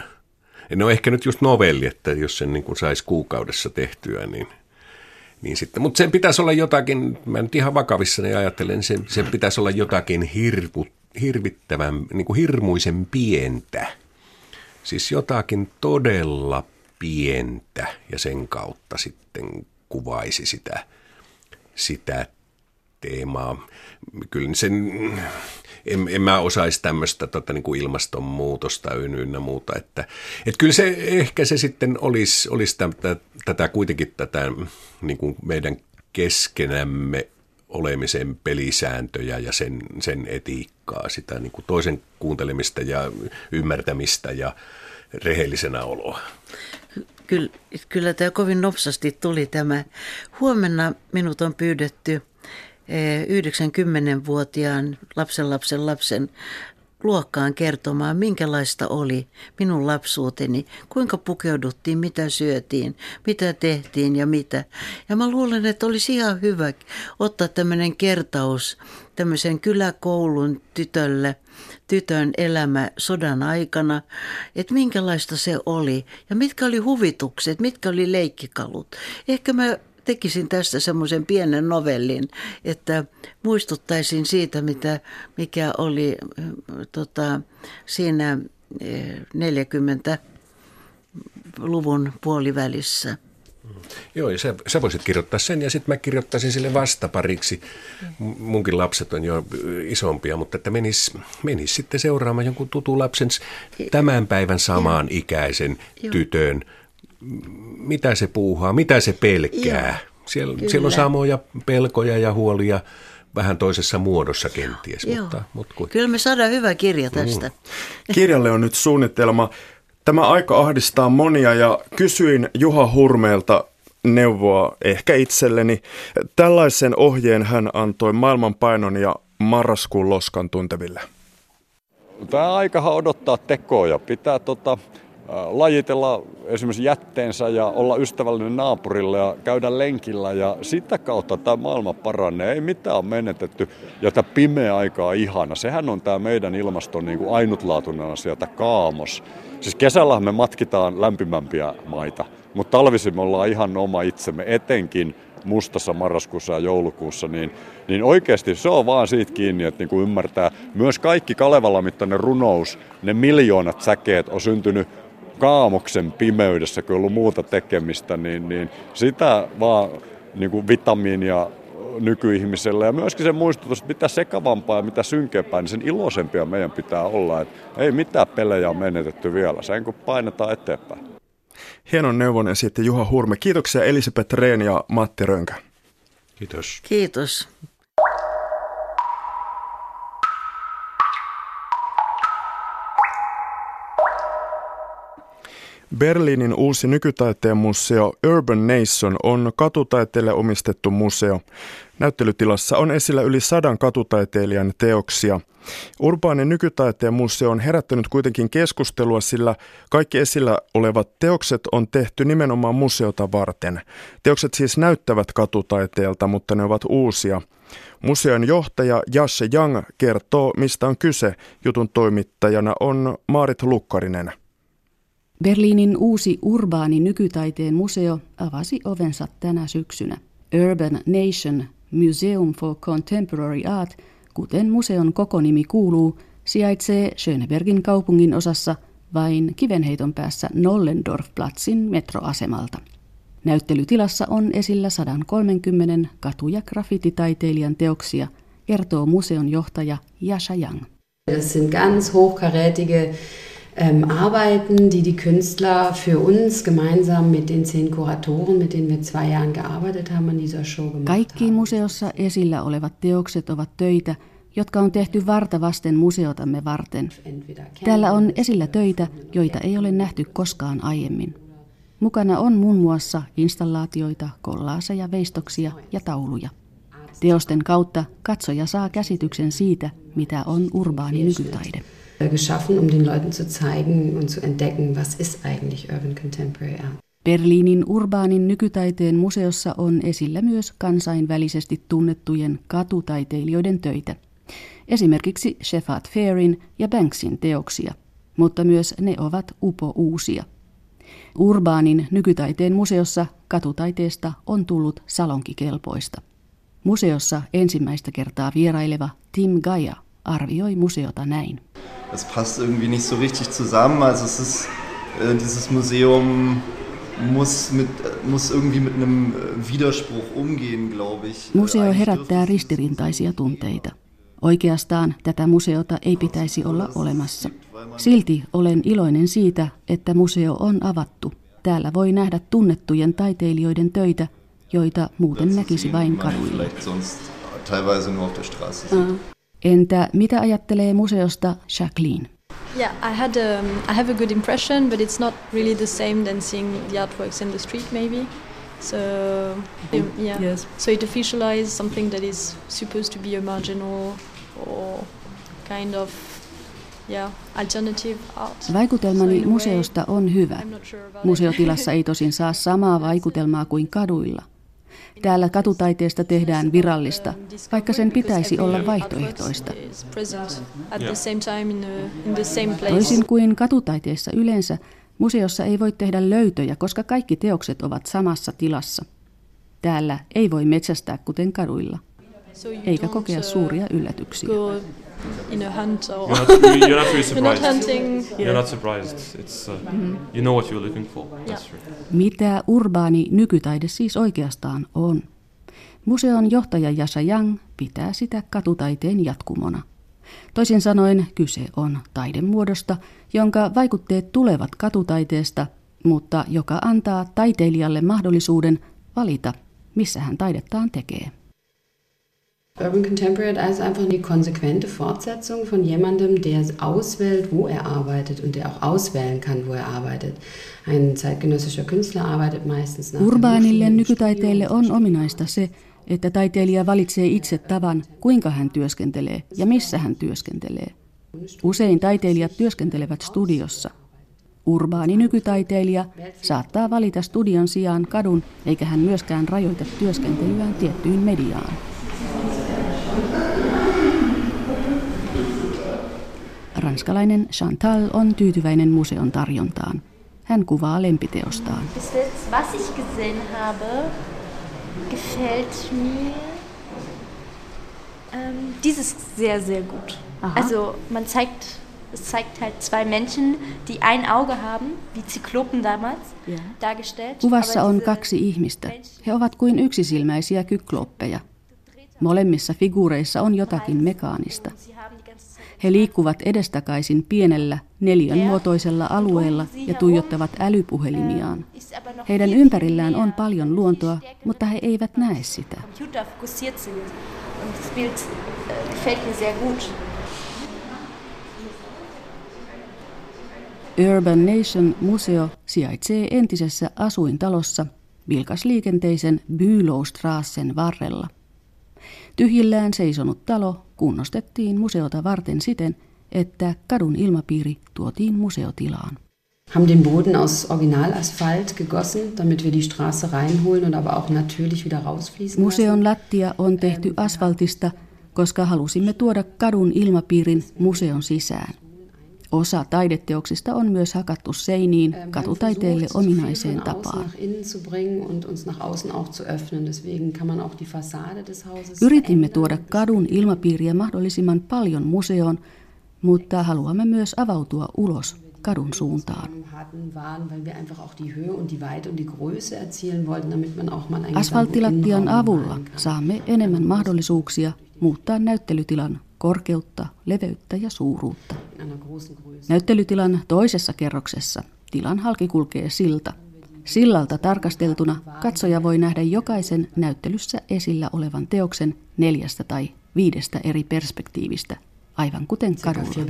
No ehkä nyt just novelli, että jos sen niin saisi kuukaudessa tehtyä, niin, niin sitten, mutta sen pitäisi olla jotakin, mä nyt ihan vakavissani ajattelen, sen, sen pitäisi olla jotakin hirvut, hirvittävän, niin kuin hirmuisen pientä. Siis jotakin todella pientä ja sen kautta sitten kuvaisi sitä, sitä teemaa. Kyllä sen, en, en mä osaisi tämmöistä tota, niin kuin ilmastonmuutosta ynnä muuta. Että, että kyllä se ehkä se sitten olisi, olisi tätä, tätä kuitenkin tätä niin kuin meidän keskenämme olemisen pelisääntöjä ja sen, sen etiikkaa, sitä niin kuin toisen kuuntelemista ja ymmärtämistä ja rehellisenä oloa. Kyllä, kyllä tämä kovin nopsasti tuli tämä. Huomenna minut on pyydetty 90-vuotiaan lapsen lapsen lapsen luokkaan kertomaan, minkälaista oli minun lapsuuteni, kuinka pukeuduttiin, mitä syötiin, mitä tehtiin ja mitä. Ja mä luulen, että olisi ihan hyvä ottaa tämmöinen kertaus tämmöisen kyläkoulun tytölle, tytön elämä sodan aikana, että minkälaista se oli ja mitkä oli huvitukset, mitkä oli leikkikalut. Ehkä mä tekisin tästä semmoisen pienen novellin, että muistuttaisin siitä, mitä, mikä oli tota, siinä 40-luvun puolivälissä. Joo, ja sä, sä voisit kirjoittaa sen ja sitten mä kirjoittaisin sille vastapariksi. Munkin lapset on jo isompia, mutta että menis, menis sitten seuraamaan jonkun tutun lapsen tämän päivän samaan ikäisen tytön mitä se puuhaa, mitä se pelkää. Siellä, siellä on samoja pelkoja ja huolia vähän toisessa muodossa kenties. Joo. Mutta, mutta kun... Kyllä me saadaan hyvä kirja tästä. Mm. [LAUGHS] Kirjalle on nyt suunnitelma. Tämä aika ahdistaa monia ja kysyin Juha Hurmeelta neuvoa ehkä itselleni. Tällaisen ohjeen hän antoi maailmanpainon ja marraskuun loskan tunteville. Tämä aikahan odottaa tekoja. Pitää tota, lajitella esimerkiksi jätteensä ja olla ystävällinen naapurille ja käydä lenkillä ja sitä kautta tämä maailma paranee. Ei mitään ole menetetty ja tämä pimeä aika on ihana. Sehän on tämä meidän ilmaston niin kuin ainutlaatuinen asia, tämä kaamos. Siis kesällä me matkitaan lämpimämpiä maita, mutta talvisin me ollaan ihan oma itsemme, etenkin mustassa marraskuussa ja joulukuussa, niin, niin oikeasti se on vaan siitä kiinni, että niin kuin ymmärtää myös kaikki Kalevala mittainen runous, ne miljoonat säkeet on syntynyt kaamoksen pimeydessä, kun on ollut muuta tekemistä, niin, niin sitä vaan niin kuin vitamiinia nykyihmiselle ja myöskin se muistutus, että mitä sekavampaa ja mitä synkeämpää, niin sen iloisempia meidän pitää olla. Että ei mitään pelejä on menetetty vielä, sen kun painetaan eteenpäin. Hienon neuvon esitti Juha Hurme. Kiitoksia Elisabeth Rehn ja Matti Rönkä. Kiitos. Kiitos. Berliinin uusi nykytaiteen museo Urban Nation on katutaiteelle omistettu museo. Näyttelytilassa on esillä yli sadan katutaiteilijan teoksia. Urbaanin nykytaiteen museo on herättänyt kuitenkin keskustelua, sillä kaikki esillä olevat teokset on tehty nimenomaan museota varten. Teokset siis näyttävät katutaiteelta, mutta ne ovat uusia. Museon johtaja Jasse Young kertoo, mistä on kyse. Jutun toimittajana on Maarit Lukkarinen. Berliinin uusi urbaani nykytaiteen museo avasi ovensa tänä syksynä. Urban Nation Museum for Contemporary Art, kuten museon koko nimi kuuluu, sijaitsee Schönebergin kaupungin osassa vain kivenheiton päässä Nollendorfplatzin metroasemalta. Näyttelytilassa on esillä 130 katu- ja graffititaiteilijan teoksia, kertoo museon johtaja Jasha Yang. Das sind ganz hochkarätige ähm, Arbeiten, die die Künstler für uns gemeinsam mit den zehn Kuratoren, mit denen wir zwei Jahren gearbeitet haben, an dieser Show gemacht Kaikki museossa esillä olevat teokset ovat töitä, jotka on tehty varta vasten museotamme varten. Täällä on esillä töitä, joita ei ole nähty koskaan aiemmin. Mukana on muun muassa installaatioita, kollaaseja, veistoksia ja tauluja. Teosten kautta katsoja saa käsityksen siitä, mitä on urbaani nykytaide. Äh, geschaffen, um den Leuten zu zeigen und zu entdecken, was ist eigentlich Urban Contemporary Art. Berliinin urbaanin nykytaiteen museossa on esillä myös kansainvälisesti tunnettujen katutaiteilijoiden töitä. Esimerkiksi Shepard Fairin ja Banksin teoksia, mutta myös ne ovat upo uusia. Urbaanin nykytaiteen museossa katutaiteesta on tullut salonkikelpoista. Museossa ensimmäistä kertaa vieraileva Tim Gaia arvioi museota näin. Das passt irgendwie nicht so richtig zusammen. Also es ist äh, dieses Museum muss, mit, muss irgendwie mit einem Widerspruch umgehen, glaube ich. Museo herättää ristirintaisia tunteita. Oikeastaan tätä museota ei pitäisi olla olemassa. Silti olen iloinen siitä, että museo on avattu. Täällä voi nähdä tunnettujen taiteilijoiden töitä, joita muuten näkisi vain kaduilla. Entä mitä ajattelee museosta Jacqueline? Yeah, I had um, I have a good impression, but it's not really the same than seeing the artworks in the street, maybe. So yeah, yes. so it officializes something that is supposed to be a marginal or kind of yeah, alternative art. Vaikutelmani museosta on hyvä. Museotilassa ei [LAUGHS] tosin saa samaa vaikutelmaa kuin kaduilla – Täällä katutaiteesta tehdään virallista, vaikka sen pitäisi olla vaihtoehtoista. Toisin kuin katutaiteessa yleensä, museossa ei voi tehdä löytöjä, koska kaikki teokset ovat samassa tilassa. Täällä ei voi metsästää kuten kaduilla, eikä kokea suuria yllätyksiä in a hunt or you're not, you're not really surprised. [LAUGHS] you're not hunting. You're not surprised. It's uh, mm-hmm. you know what you're looking for. Yeah. Mitä urbaani nykytaide siis oikeastaan on? Museon johtaja Jasa Yang pitää sitä katutaiteen jatkumona. Toisin sanoen kyse on taidemuodosta, jonka vaikutteet tulevat katutaiteesta, mutta joka antaa taiteilijalle mahdollisuuden valita, missä hän taidettaan tekee. Urban Contemporary ist einfach die konsequente Fortsetzung von jemandem, der auswählt, wo er arbeitet und der auch auswählen kann, wo er arbeitet. Ein zeitgenössischer Künstler arbeitet meistens nach Urbaanille nykytaiteelle on ominaista se, että taiteilija valitsee itse tavan, kuinka hän työskentelee ja missä hän työskentelee. Usein taiteilijat työskentelevät studiossa. Urbaani nykytaiteilija saattaa valita studion sijaan kadun, eikä hän myöskään rajoita työskentelyään tiettyyn mediaan. Ranskalainen Chantal on tyytyväinen museon tarjontaan. Hän kuvaa lempiteostaan. Was ich gesehen habe, gefällt mir ähm, dieses sehr, sehr gut. Aha. Also man zeigt, es zeigt halt zwei Menschen, die ein Auge haben, wie Zyklopen damals ja. dargestellt. Kuvassa on kaksi ihmistä. He ovat kuin yksisilmäisiä kykloppeja. Molemmissa figuureissa on jotakin mekaanista. He liikkuvat edestakaisin pienellä neljän muotoisella alueella ja tuijottavat älypuhelimiaan. Heidän ympärillään on paljon luontoa, mutta he eivät näe sitä. Urban Nation Museo sijaitsee entisessä asuintalossa vilkasliikenteisen Bülowstrassen varrella. Tyhjillään seisonut talo kunnostettiin museota varten siten, että kadun ilmapiiri tuotiin museotilaan. Haben den Boden aus Originalasphalt gegossen, damit wir die Straße reinholen und aber auch natürlich wieder rausfließen Museon lattia on tehty asfaltista, koska halusimme tuoda kadun ilmapiirin museon sisään. Osa taideteoksista on myös hakattu seiniin ähm, katutaiteelle ominaiseen tapaan. Yritimme tuoda kadun ilmapiiriä mahdollisimman paljon museoon, mutta haluamme myös avautua ulos kadun suuntaan. Asfalttilattian avulla saamme enemmän mahdollisuuksia muuttaa näyttelytilan korkeutta, leveyttä ja suuruutta. Näyttelytilan toisessa kerroksessa tilan halki kulkee silta. Sillalta tarkasteltuna katsoja voi nähdä jokaisen näyttelyssä esillä olevan teoksen neljästä tai viidestä eri perspektiivistä, aivan kuten kadulla.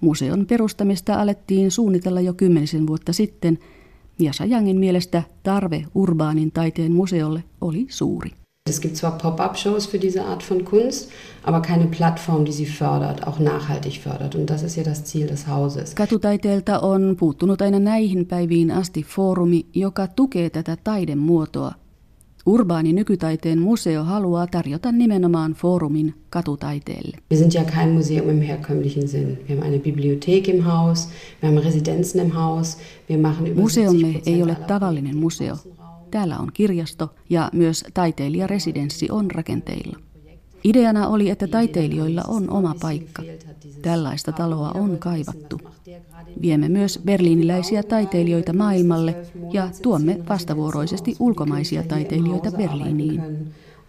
Museon perustamista alettiin suunnitella jo kymmenisen vuotta sitten, ja Sajangin mielestä tarve urbaanin taiteen museolle oli suuri. Es gibt zwar Pop-up-Shows für diese Art von Kunst, aber keine Plattform, die sie fördert, auch nachhaltig fördert. Und das ist ja das Ziel des Hauses. Katutaiteelta on puuttunut aina näihin päiviin asti foorumi, joka tukee tätä taidemuotoa. Urbaani nykytaiteen museo haluaa tarjota nimenomaan foorumin katutaiteelle. Wir sind ja kein Museum im herkömmlichen Sinn. Wir haben eine Bibliothek im Haus, wir haben Residenzen im Haus, wir machen über Museomme ei ole tavallinen museo. Täällä on kirjasto ja myös taiteilijaresidenssi on rakenteilla. Ideana oli, että taiteilijoilla on oma paikka. Tällaista taloa on kaivattu. Viemme myös berliiniläisiä taiteilijoita maailmalle ja tuomme vastavuoroisesti ulkomaisia taiteilijoita Berliiniin.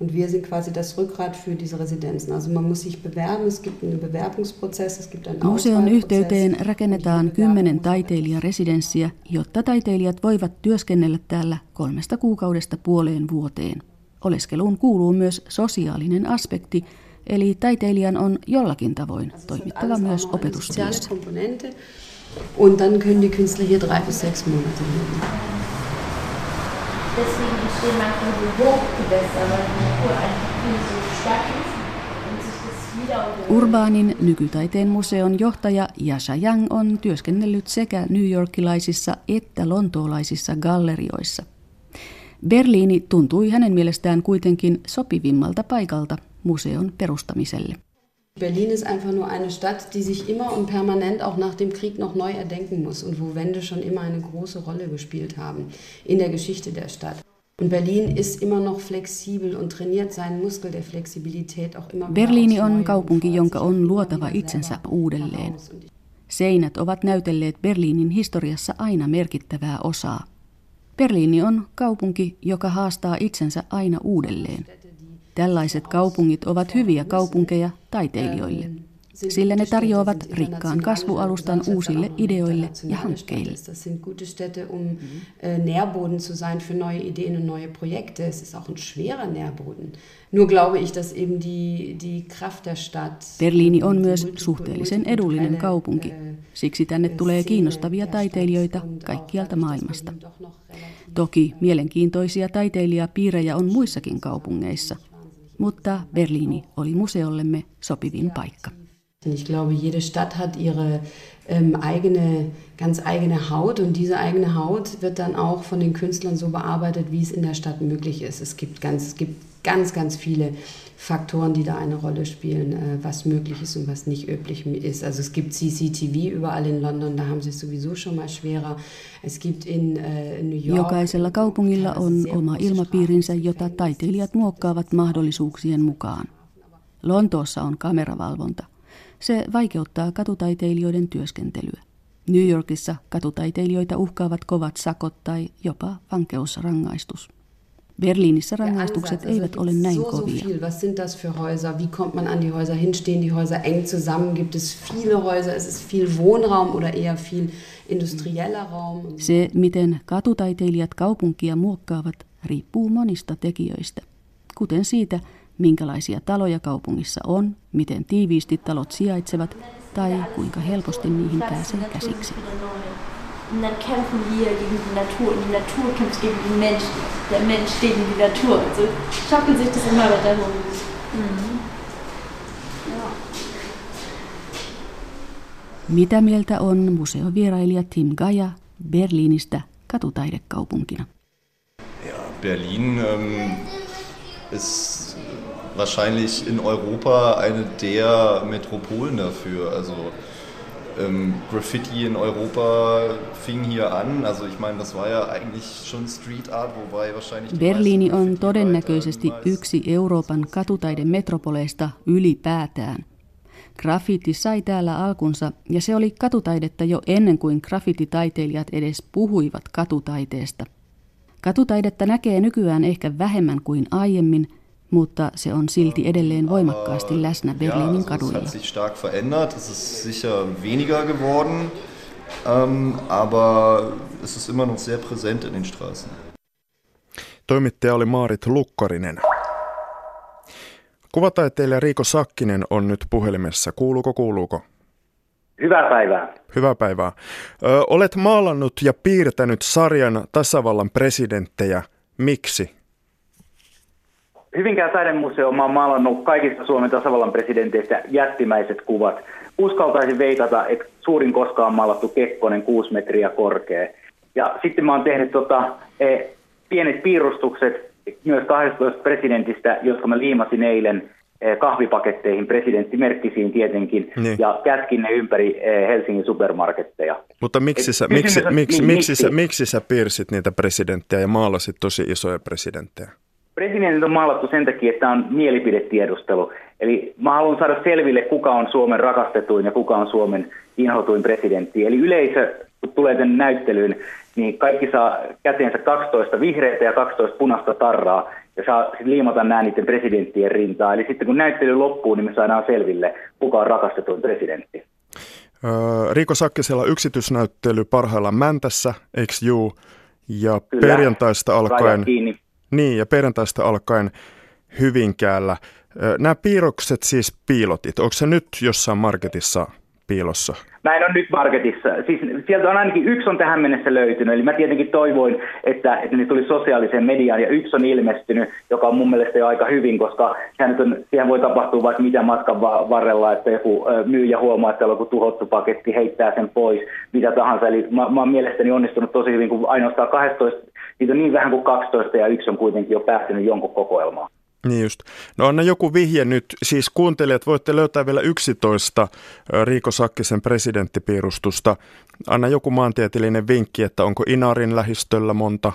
Und wir sind quasi das Rückgrat für diese Residenzen. Also man muss sich bewerben, es gibt einen Bewerbungsprozess, es gibt einen Museon yhteyteen rakennetaan kymmenen taiteilijaresidenssiä, jotta taiteilijat voivat työskennellä täällä kolmesta kuukaudesta puoleen vuoteen. Oleskeluun kuuluu myös sosiaalinen aspekti, eli taiteilijan on jollakin tavoin toimittava myös opetustyössä. Und dann können die Künstler hier drei bis sechs Monate leben. Deswegen entstehen manchmal so Hochgewässer, weil die Natur einfach viel so stark ist. Urbaanin nykytaiteen museon johtaja Yasha Yang on työskennellyt sekä newyorkilaisissa että lontoolaisissa gallerioissa. Berliini tuntui hänen mielestään kuitenkin sopivimmalta paikalta museon perustamiselle. Berlin ist einfach nur eine Stadt, die sich immer und permanent auch nach dem Krieg noch neu erdenken muss und wo Wände schon immer eine große Rolle gespielt haben in der Geschichte der Stadt. Und Berlin ist immer noch flexibel und trainiert seinen Muskel der Flexibilität auch immer Berliini on kaupunki, jonka on luotava itsensä uudelleen. Seinät ovat näytelleet Berliinin historiassa aina merkittävää osaa. Berliini on kaupunki, joka haastaa itsensä aina uudelleen. Tällaiset kaupungit ovat hyviä kaupunkeja taiteilijoille, sillä ne tarjoavat rikkaan kasvualustan uusille ideoille ja hankkeille. Äh, Nährboden zu sein für neue Ideen und neue Projekte. Es ist auch ein schwerer Nährboden. Nur glaube ich, dass eben die, die Kraft der Stadt... Berliini on myös suhteellisen edullinen kaupunki. Siksi tänne tulee kiinnostavia taiteilijoita kaikkialta maailmasta. Toki mielenkiintoisia taiteilijapiirejä on muissakin kaupungeissa – mutta Berliini oli museollemme sopivin paikka. Ich glaube, jede Stadt hat ihre ähm, eigene, ganz eigene Haut und diese eigene Haut wird dann auch von den Künstlern so bearbeitet, wie es in der Stadt möglich ist. Es gibt ganz, es gibt ganz, ganz viele Faktoren, die da eine Rolle spielen, äh, was möglich ist und was nicht üblich ist. Also es gibt CCTV überall in London, da haben sie es sowieso schon mal schwerer. Es gibt in äh, New York... Jokaisella kaupungilla on oma ilmapiirinsä, jota taiteilijat muokkaavat mahdollisuuksien mukaan. Lontoossa on kameravalvonta. Se vaikeuttaa katutaiteilijoiden työskentelyä. New Yorkissa katutaiteilijoita uhkaavat kovat sakot tai jopa vankeusrangaistus. Berliinissä rangaistukset eivät ole näin kovia. Was sind das für Häuser? Wie kommt man an die Häuser hin? Stehen die Häuser eng zusammen? Gibt es viele Häuser? Ist es viel Wohnraum oder eher viel industrieller Raum? Se, miten katutaiteilijat kaupunkia muokkaavat, riippuu monista tekijöistä, kuten siitä, minkälaisia taloja kaupungissa on, miten tiiviisti talot sijaitsevat tai kuinka helposti niihin pääsee käsiksi. Und dann kämpfen wir gegen die Natur und die Natur kämpft gegen den Mensch. Der Mensch gegen die Natur. Und so schaukelt sich das immer weiter hoch. Mhm. Mitä mieltä on museovierailija Tim Gaja Berliinistä katutaidekaupunkina? Ja, Berlin ähm, ist wahrscheinlich in Europa eine der Metropolen dafür. Also ähm, Graffiti in Europa fing hier an. Also ich meine, das war ja eigentlich schon Street Art, wobei wahrscheinlich... Berliini on todennäköisesti yksi Euroopan metropoleista ylipäätään. Graffiti sai täällä alkunsa ja se oli katutaidetta jo ennen kuin graffititaiteilijat edes puhuivat katutaiteesta. Katutaidetta näkee nykyään ehkä vähemmän kuin aiemmin – mutta se on silti edelleen voimakkaasti läsnä Berliinin kaduilla. Ja, es hat sich stark verändert, es ist sicher weniger geworden, ähm, aber es ist immer noch sehr präsent in den Straßen. Toimittaja oli Maarit Lukkarinen. Kuvataiteilija Riiko Sakkinen on nyt puhelimessa. Kuuluuko, kuuluuko? Hyvää päivää. Hyvää päivää. Ö, olet maalannut ja piirtänyt sarjan tasavallan presidenttejä. Miksi? Hyvinkään taidemuseo oon maalannut kaikista Suomen tasavallan presidenteistä jättimäiset kuvat. Uskaltaisin veikata, että suurin koskaan maalattu Kekkonen kuusi metriä korkea. Ja sitten mä oon tehnyt tota, e, pienet piirustukset myös 12 presidentistä, jotka mä liimasin eilen e, kahvipaketteihin, presidenttimerkkisiin tietenkin, niin. ja käskin ne ympäri e, Helsingin supermarketteja. Mutta miksi sä, miksi, miksi, miksi, miksi, sä, miksi sä piirsit niitä presidenttejä ja maalasit tosi isoja presidenttejä? Presidentit on maalattu sen takia, että tämä on mielipidetiedustelu. Eli mä haluan saada selville, kuka on Suomen rakastetuin ja kuka on Suomen inhotuin presidentti. Eli yleisö, kun tulee tänne näyttelyyn, niin kaikki saa käteensä 12 vihreitä ja 12 punaista tarraa ja saa liimata nämä niiden presidenttien rintaa. Eli sitten kun näyttely loppuu, niin me saadaan selville, kuka on rakastetuin presidentti. Riiko Sakkisella yksityisnäyttely parhaillaan Mäntässä, eikö juu? Ja Kyllä, perjantaista alkaen... Niin, ja perjantaista alkaen Hyvinkäällä. Nämä piirrokset siis piilotit. Onko se nyt jossain marketissa piilossa? Mä en ole nyt marketissa. Siis sieltä on ainakin yksi on tähän mennessä löytynyt. Eli mä tietenkin toivoin, että, että ne tuli sosiaaliseen mediaan ja yksi on ilmestynyt, joka on mun mielestä jo aika hyvin, koska sehän on, siihen voi tapahtua vaikka mitä matkan varrella, että joku myyjä huomaa, että on joku tuhottu paketti, heittää sen pois, mitä tahansa. Eli mä, mä oon mielestäni onnistunut tosi hyvin, kun ainoastaan 12, niitä on niin vähän kuin 12 ja yksi on kuitenkin jo päättynyt jonkun kokoelmaan. Niin just. No anna joku vihje nyt. Siis kuuntelijat voitte löytää vielä 11 Riiko Sakkisen presidenttipiirustusta. Anna joku maantieteellinen vinkki, että onko Inarin lähistöllä monta?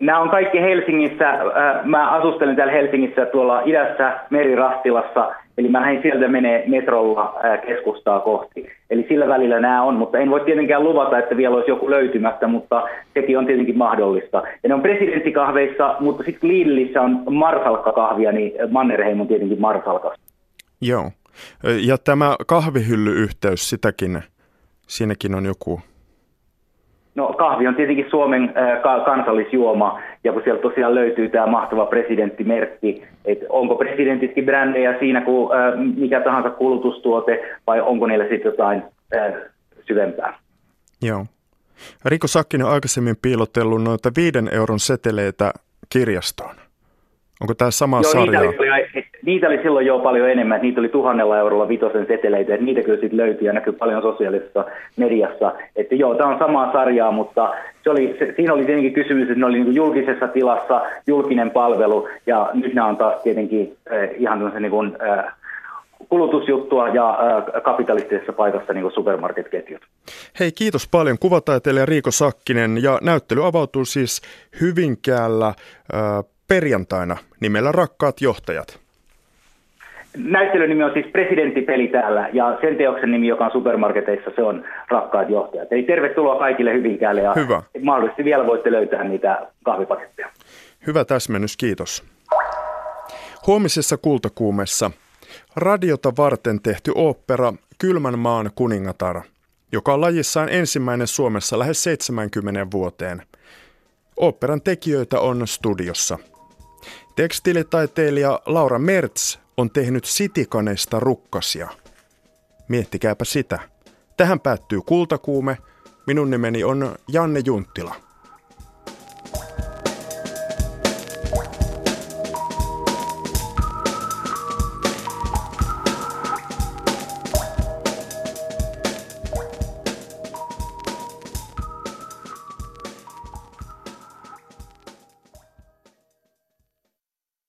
Nämä on kaikki Helsingissä. Mä asustelen täällä Helsingissä tuolla idässä Merirastilassa Eli mä lähdin sieltä menee metrolla keskustaa kohti. Eli sillä välillä nämä on, mutta en voi tietenkään luvata, että vielä olisi joku löytymättä, mutta sekin on tietenkin mahdollista. Ja ne on presidenttikahveissa, mutta sitten Lidlissä on marsalkkakahvia, niin Mannerheim on tietenkin marsalkas. Joo. Ja tämä kahvihyllyyhteys, sitäkin, siinäkin on joku No kahvi on tietenkin Suomen äh, kansallisjuoma, ja kun sieltä tosiaan löytyy tämä mahtava presidenttimerkki, että onko presidentitkin brändejä siinä kuin äh, mikä tahansa kulutustuote, vai onko niillä sitten jotain äh, syvempää. Joo. Riko Sakkinen on aikaisemmin piilotellut noita viiden euron seteleitä kirjastoon. Onko tämä sama Joo, sarja? Niitä oli, niitä oli silloin jo paljon enemmän. Niitä oli tuhannella eurolla vitosen seteleitä. Että niitä kyllä sitten löytyy ja näkyy paljon sosiaalisessa mediassa. Että joo, tämä on samaa sarjaa, mutta se oli, se, siinä oli tietenkin kysymys, että ne oli niin julkisessa tilassa, julkinen palvelu. Ja nyt nämä on taas tietenkin äh, ihan tämmöisen niin kuin, äh, kulutusjuttua ja äh, kapitalistisessa paikassa niin supermarketketjut. Hei, kiitos paljon kuvataiteilija Riiko Sakkinen ja näyttely avautuu siis Hyvinkäällä äh, perjantaina nimellä Rakkaat johtajat. Näyttelyn nimi on siis presidenttipeli täällä ja sen teoksen nimi, joka on supermarketeissa, se on Rakkaat johtajat. Eli tervetuloa kaikille Hyvinkäälle ja Hyvä. mahdollisesti vielä voitte löytää niitä kahvipaketteja. Hyvä täsmennys, kiitos. Huomisessa kultakuumessa radiota varten tehty opera Kylmän maan kuningatar, joka on lajissaan ensimmäinen Suomessa lähes 70 vuoteen. Operan tekijöitä on studiossa – Tekstiilitaiteilija Laura Mertz on tehnyt sitikaneista rukkasia. Miettikääpä sitä. Tähän päättyy Kultakuume. Minun nimeni on Janne Junttila.